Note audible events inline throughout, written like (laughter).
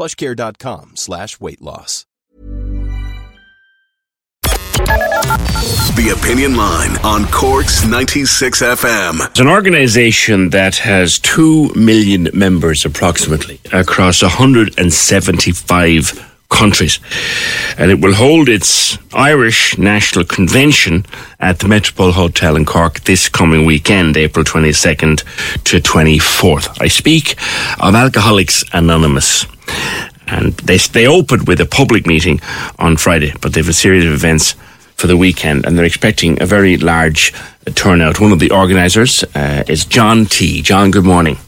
plushcare.com slash weight loss. The Opinion Line on Cork's 96 FM. It's an organisation that has 2 million members approximately across 175 countries. And it will hold its Irish National Convention at the Metropole Hotel in Cork this coming weekend, April 22nd to 24th. I speak of Alcoholics Anonymous. And they, they opened with a public meeting on Friday, but they have a series of events for the weekend, and they're expecting a very large turnout. One of the organisers uh, is John T. John, good morning.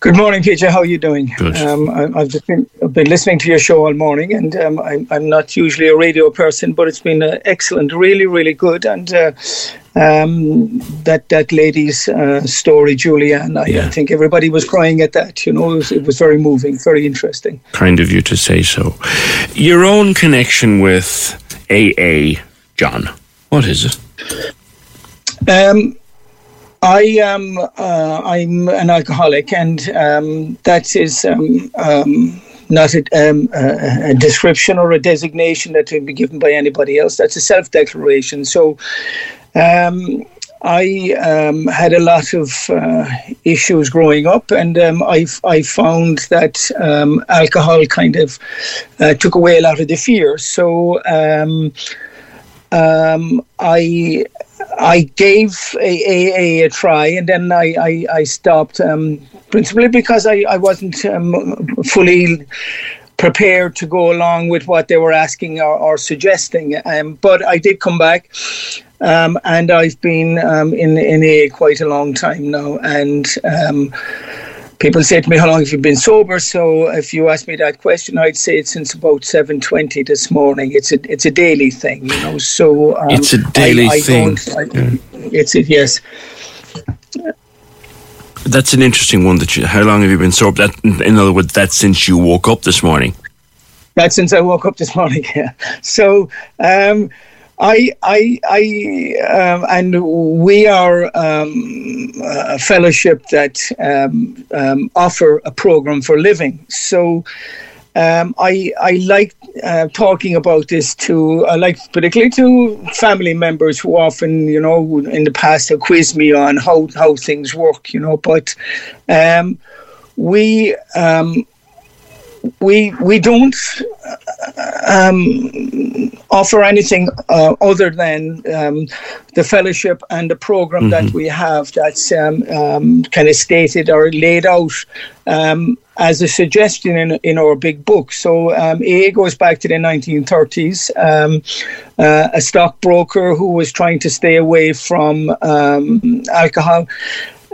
Good morning, Peter. How are you doing? Good. Um, I, have just been, I've been listening to your show all morning, and um, I, I'm not usually a radio person, but it's been uh, excellent, really, really good. And uh, um, that that lady's uh, story, Julianne, I, Yeah. I think everybody was crying at that. You know, it was, it was very moving, very interesting. Kind of you to say so. Your own connection with AA, John. What is it? Um, I am uh, I'm an alcoholic, and um, that is um, um, not a, um, a, a description or a designation that can be given by anybody else. That's a self-declaration. So. Um, I um, had a lot of uh, issues growing up, and um, I I found that um, alcohol kind of uh, took away a lot of the fear. So um, um, I I gave AA a try, and then I I, I stopped um, principally because I I wasn't fully prepared to go along with what they were asking or, or suggesting. Um, but I did come back. Um, and I've been um, in in AA quite a long time now, and um, people say to me, "How long have you been sober?" So if you ask me that question, I'd say it's since about seven twenty this morning. It's a it's a daily thing, you know. So um, It's a daily I, I thing. I- It's a yes. That's an interesting one. That you, how long have you been sober? That, in other words, that's since you woke up this morning. That's since I woke up this morning. (laughs) Yeah. So um, I, I, I, um, and we are um, a fellowship that um, um, offer a program for living. So. Um, I I like uh, talking about this to I like particularly to family members who often you know in the past have quizzed me on how how things work you know but um, we we we don't um, offer anything uh, other than um, the fellowship and the program that we have that's um, um, kind of stated or laid out um, as a suggestion in, in our big book. So um, AA goes back to the 1930s. Um, uh, a stockbroker who was trying to stay away from um, alcohol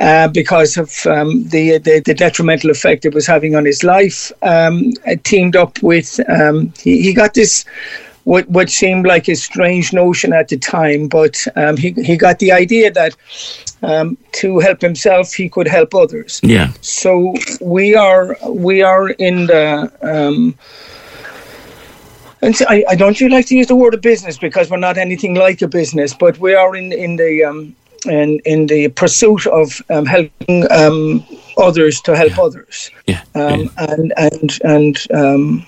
uh, because of um, the, the the detrimental effect it was having on his life. Um, teamed up with um, he, he got this what what seemed like a strange notion at the time, but um, he he got the idea that um, to help himself he could help others. Yeah. So we are we are in the. Um, and so I, I don't really like to use the word of business because we're not anything like a business, but we are in in the um, in in the pursuit of um, helping um, others to help others. Yeah. Um, and and and um,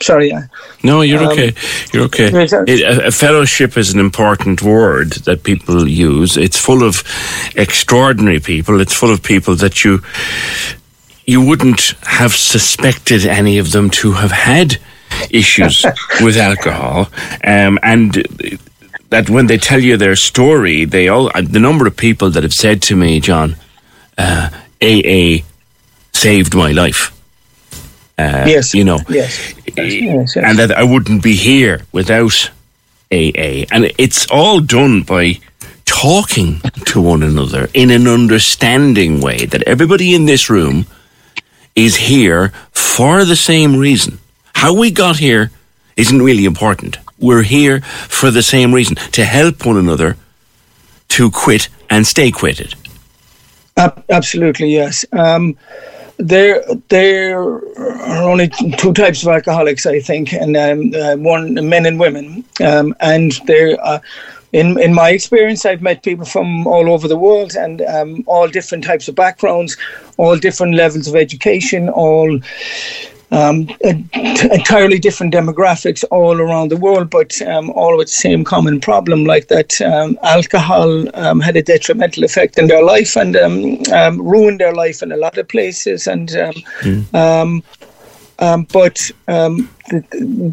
sorry, I, No, you're Um, okay. You're okay. It, a, a fellowship is an important word that people use. It's full of extraordinary people. It's full of people that you you wouldn't have suspected any of them to have had issues (laughs) with alcohol, um, and that when they tell you their story, they all the number of people that have said to me, John, uh, AA saved my life. Uh, yes, you know, yes. yes, yes, and that I wouldn't be here without AA, and it's all done by talking to one another in an understanding way that everybody in this room is here for the same reason. How we got here isn't really important. We're here for the same reason to help one another to quit and stay quitted. absolutely, yes. Um, there, there are only two types of alcoholics, I think, and um, uh, one men and women, um, and there. Uh, in in my experience, I've met people from all over the world and um, all different types of backgrounds, all different levels of education, all um, entirely different demographics all around the world, but um, all with the same common problem, like that um, alcohol um, had a detrimental effect in their life and um, um, ruined their life in a lot of places. And mm. but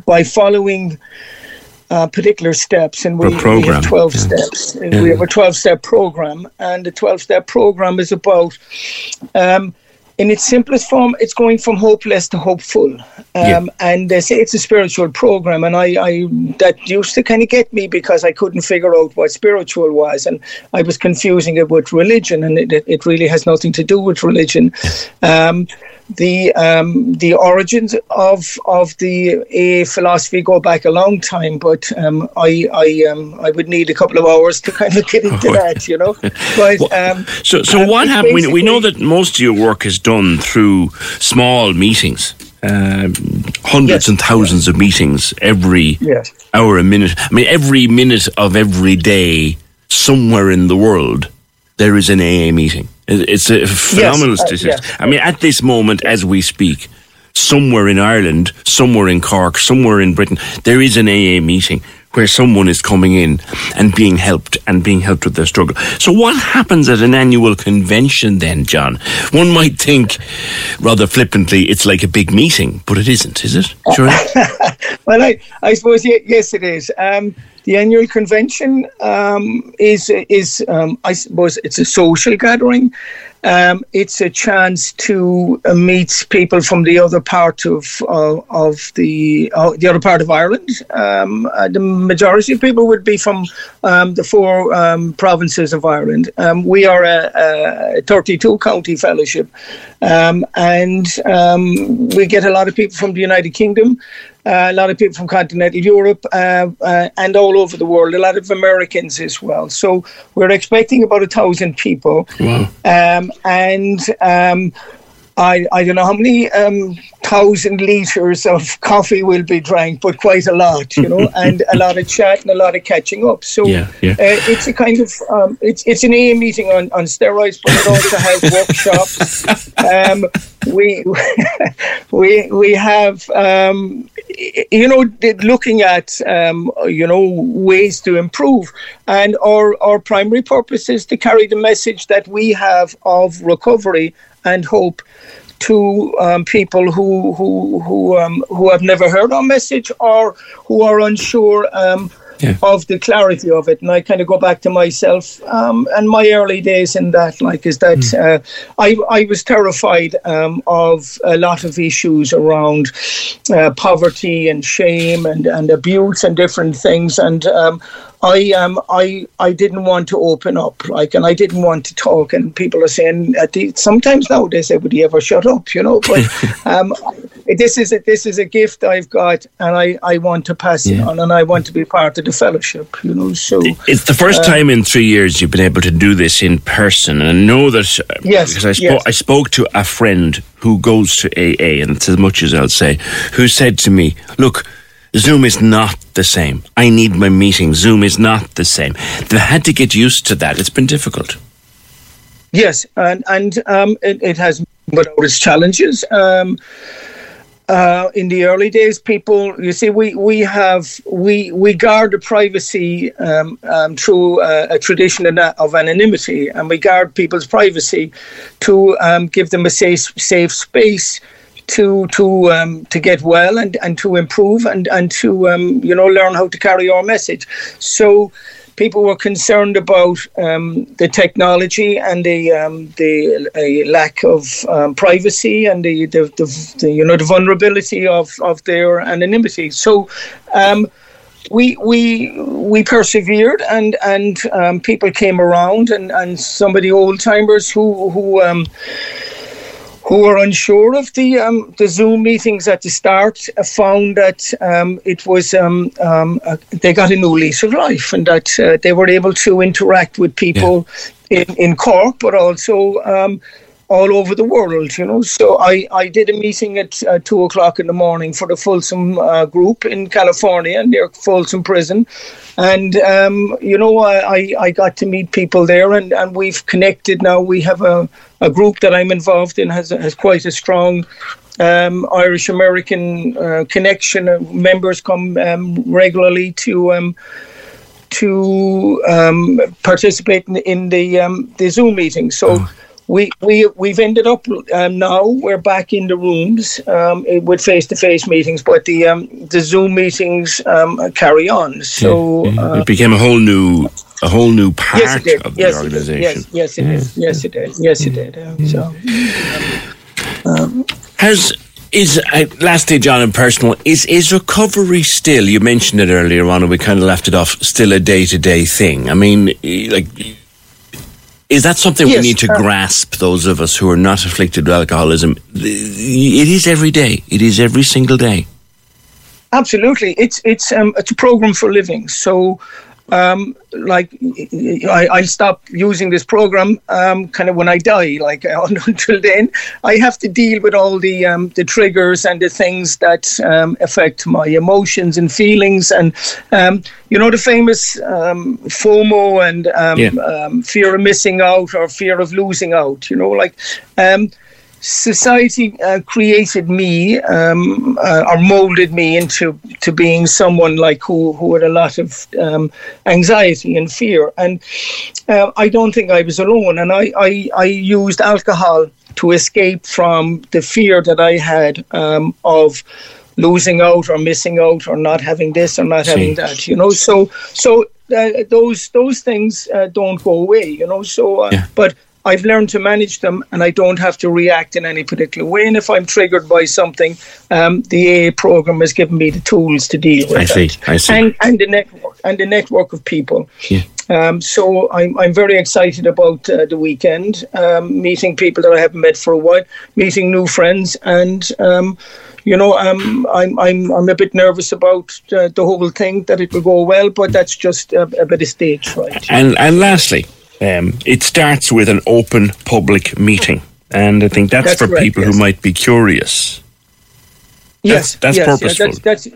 by following uh, particular steps, and we, we have 12 yeah. steps. Yeah. We have a 12 step program, and the 12 step program is about um, in its simplest form, it's going from hopeless to hopeful. Um, yeah. And they say it's a spiritual program, and I, I that used to kind of get me because I couldn't figure out what spiritual was, and I was confusing it with religion, and it, it really has nothing to do with religion. Um, the um, the origins of of the A philosophy go back a long time, but um, I I um, I would need a couple of hours to kind of get into (laughs) that, you know. But um, so so what happened? We, we know that most of your work is done through small meetings. Uh, hundreds yes, and thousands yes. of meetings every yes. hour a minute. I mean, every minute of every day, somewhere in the world, there is an AA meeting. It's a phenomenal yes, uh, statistic. Yeah. I mean, at this moment, as we speak, somewhere in Ireland, somewhere in Cork, somewhere in Britain, there is an AA meeting where someone is coming in and being helped and being helped with their struggle. So, what happens at an annual convention then, John? One might think, rather flippantly, it's like a big meeting, but it isn't, is it? (laughs) Sure. well, I, I suppose yes, it is. Um, the annual convention um, is is um, I suppose it's a social gathering. Um, it's a chance to uh, meet people from the other part of uh, of the uh, the other part of Ireland. Um, uh, the majority of people would be from um, the four um, provinces of Ireland. Um, we are a, a, 32 county fellowship, um, and we get a lot of people from the United Kingdom. Uh, a lot of people from continental Europe uh, uh, and all over the world, a lot of Americans as well. So we're expecting about a thousand people. Wow. Um, and um, I, I don't know how many um, thousand litres of coffee will be drank, but quite a lot, you know, and a lot of chat and a lot of catching up. So yeah, yeah. Uh, it's a kind of um, it's it's an AA meeting on, on steroids, but it also has (laughs) workshops. Um, we (laughs) we we have um, you know looking at um, you know ways to improve, and our our primary purpose is to carry the message that we have of recovery and hope to um, people who who who um, who have never heard our message or who are unsure um, yeah. of the clarity of it. And I kind of go back to myself um, and my early days in that, like, is that mm. uh, I, I was terrified um, of a lot of issues around uh, poverty and shame and, and abuse and different things. And um, I um I I didn't want to open up like and I didn't want to talk and people are saying at the, sometimes now they say would you ever shut up you know but (laughs) um this is a, this is a gift I've got and I I want to pass yeah. it on and I want to be part of the fellowship you know so it's the first uh, time in three years you've been able to do this in person and I know that uh, yes because I spoke yes. I spoke to a friend who goes to AA and it's as much as I'll say who said to me look Zoom is not the same. I need my meeting. Zoom is not the same. They've had to get used to that. It's been difficult. Yes, and and um, it, it, has without its challenges. Um, uh, in the early days, people, you see, we, we have we we guard the privacy um, um, through uh, a tradition of anonymity, and we guard people's privacy to um, give them a safe safe space to to um, to get well and, and to improve and and to um, you know learn how to carry our message. So people were concerned about um, the technology and the um, the lack of um, privacy and the, the, the, the, you know the vulnerability of, of their anonymity. So um, we we we persevered and and um, people came around and, and some of the old timers who who um, who were unsure of the um, the Zoom meetings at the start uh, found that um, it was um, um, uh, they got a new lease of life and that uh, they were able to interact with people yeah. in, in Cork, but also um, all over the world, you know. So I, I did a meeting at uh, two o'clock in the morning for the Folsom uh, group in California near Folsom Prison. And, um, you know, I, I got to meet people there and, and we've connected now. We have a, a group that I'm involved in has, has quite a strong um, Irish American uh, connection. Uh, members come um, regularly to um, to um, participate in, in the um, the Zoom meetings. So. Oh we we we've ended up um, now we're back in the rooms um, with face to face meetings, but the um, the Zoom meetings um, carry on. So yeah, yeah. it became a whole new a whole new part yes, of yes, the organisation. Yes, yes, it is. Yes, it did. Yes, it did. so. Um, Has is uh, lastly, John, and personal is is recovery still? You mentioned it earlier on, and we kind of left it off. Still a day to day thing. I mean, like is that something yes, we need to uh, grasp, those of us who are not afflicted with alcoholism? It is every day. It is every single day. Absolutely. It's, it's, um, it's a program for living. So um, like I, I'll stop using this program um, kind of when I die. Like (laughs) until then, I have to deal with all the um, the triggers and the things that um, affect my emotions and feelings, and um, you know the famous um, FOMO and yeah. fear of missing out or fear of losing out. You know, like society uh, created me um, uh, or molded me into to being someone like who who had a lot of um, anxiety and fear. And uh, I don't think I was alone. And I, I, I used alcohol to escape from the fear that I had um, of losing out or missing out or not having this or not having that you know? So so uh, those those things uh, don't go away you know? So uh, yeah. but I've learned to manage them and I don't have to react in any particular way. And if I'm triggered by something, um, the AA program has given me the tools to deal with I see, that. I see. And, and the network and the network of people. Yeah. Um, so I'm, I'm very excited about uh, the weekend, um, meeting people that I haven't met for a while, meeting new friends, and um, you know, um, I'm I'm I'm a bit nervous about uh, the whole thing that it will go well, but that's just a, a bit of stage fright. And and lastly, um, it starts with an open public meeting, and I think that's, that's for correct, people yes. who might be curious. Yes, that's, that's yes, purposeful. Yes, that's,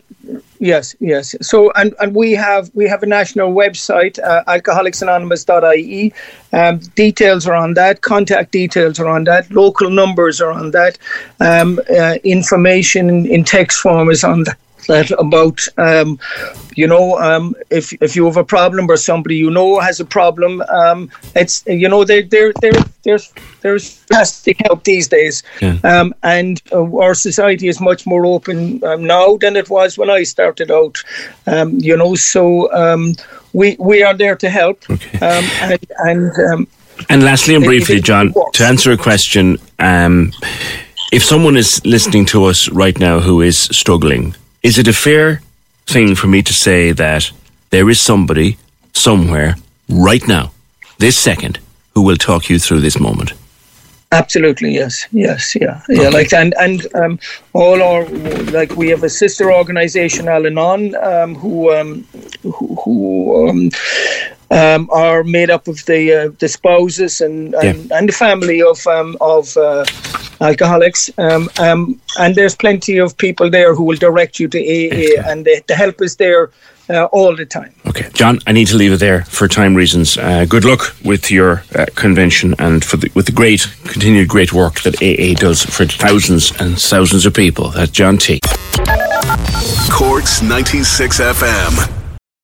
yes, yes. So, and, and we have we have a national website, uh, alcoholicsanonymous.ie. Um, details are on that. Contact details are on that. Local numbers are on that. Um, uh, information in, in text form is on that that about um, you know um, if if you have a problem or somebody you know has a problem um, it's you know there there there there's there's fantastic help these days yeah. Um, and uh, our society is much more open um, now than it was when I started out um, you know so we we are there to help okay. and and and lastly and briefly John to answer a question if someone is listening to us right now who is struggling is it a fair thing for me to say that there is somebody somewhere right now, this second, who will talk you through this moment? Absolutely, yes, yes, yeah, yeah. Like and and um, all our like we have a sister organisation, Al Anon, um, who um, who, who um, um, are made up of the uh, the spouses and and, yeah. and the family of um, of uh, alcoholics. Um, um, and there's plenty of people there who will direct you to AA, and the, the help is there. Uh, all the time. Okay, John, I need to leave it there for time reasons. Uh, good luck with your uh, convention and for the, with the great continued great work that AA does for thousands and thousands of people. That's John T. Corks ninety six FM.